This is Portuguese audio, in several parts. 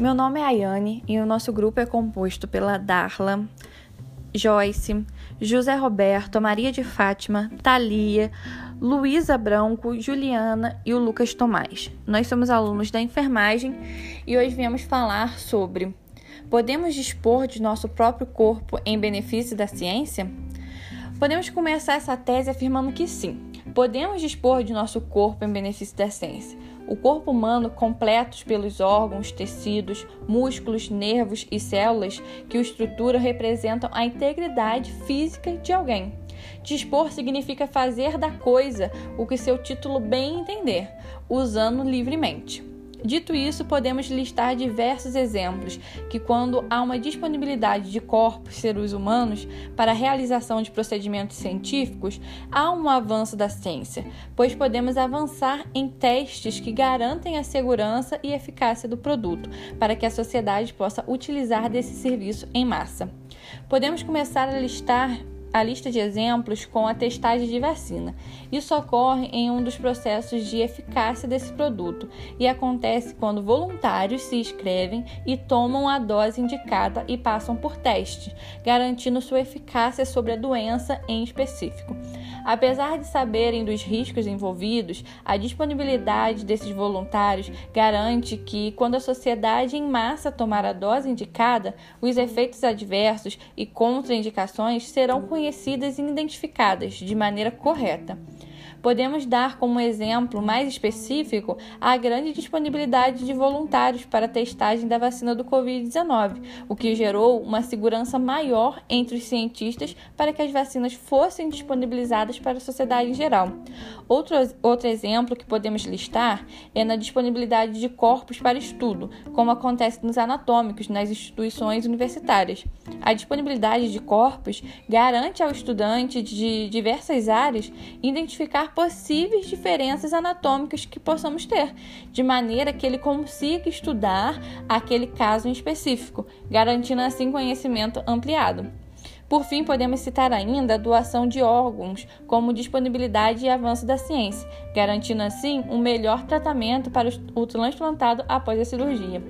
Meu nome é Ayane e o nosso grupo é composto pela Darla, Joyce, José Roberto, Maria de Fátima, Thalia, Luísa Branco, Juliana e o Lucas Tomás. Nós somos alunos da enfermagem e hoje viemos falar sobre Podemos dispor de nosso próprio corpo em benefício da ciência? Podemos começar essa tese afirmando que sim, podemos dispor de nosso corpo em benefício da ciência. O corpo humano, completos pelos órgãos, tecidos, músculos, nervos e células que o estruturam, representam a integridade física de alguém. Dispor significa fazer da coisa o que seu título bem entender, usando livremente. Dito isso, podemos listar diversos exemplos que, quando há uma disponibilidade de corpos seres humanos para a realização de procedimentos científicos, há um avanço da ciência, pois podemos avançar em testes que garantem a segurança e eficácia do produto, para que a sociedade possa utilizar desse serviço em massa. Podemos começar a listar a lista de exemplos com a testagem de vacina. Isso ocorre em um dos processos de eficácia desse produto e acontece quando voluntários se inscrevem e tomam a dose indicada e passam por teste, garantindo sua eficácia sobre a doença em específico. Apesar de saberem dos riscos envolvidos, a disponibilidade desses voluntários garante que, quando a sociedade em massa tomar a dose indicada, os efeitos adversos e contraindicações serão conhecidas e identificadas de maneira correta. Podemos dar como exemplo mais específico a grande disponibilidade de voluntários para a testagem da vacina do Covid-19, o que gerou uma segurança maior entre os cientistas para que as vacinas fossem disponibilizadas para a sociedade em geral. Outro, outro exemplo que podemos listar é na disponibilidade de corpos para estudo, como acontece nos anatômicos nas instituições universitárias. A disponibilidade de corpos garante ao estudante de diversas áreas identificar possíveis diferenças anatômicas que possamos ter, de maneira que ele consiga estudar aquele caso em específico, garantindo assim conhecimento ampliado. Por fim, podemos citar ainda a doação de órgãos como disponibilidade e avanço da ciência, garantindo assim um melhor tratamento para o transplantado após a cirurgia.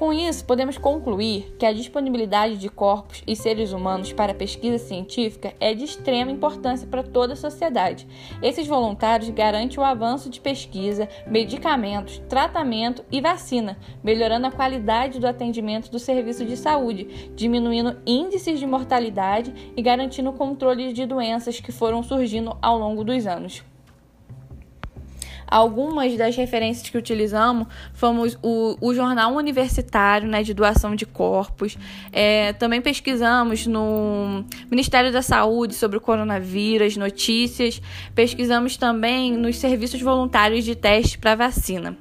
Com isso, podemos concluir que a disponibilidade de corpos e seres humanos para pesquisa científica é de extrema importância para toda a sociedade. Esses voluntários garantem o avanço de pesquisa, medicamentos, tratamento e vacina, melhorando a qualidade do atendimento do serviço de saúde, diminuindo índices de mortalidade e garantindo o controle de doenças que foram surgindo ao longo dos anos. Algumas das referências que utilizamos fomos o, o jornal universitário né, de doação de corpos. É, também pesquisamos no Ministério da Saúde sobre o coronavírus, notícias. Pesquisamos também nos serviços voluntários de teste para vacina.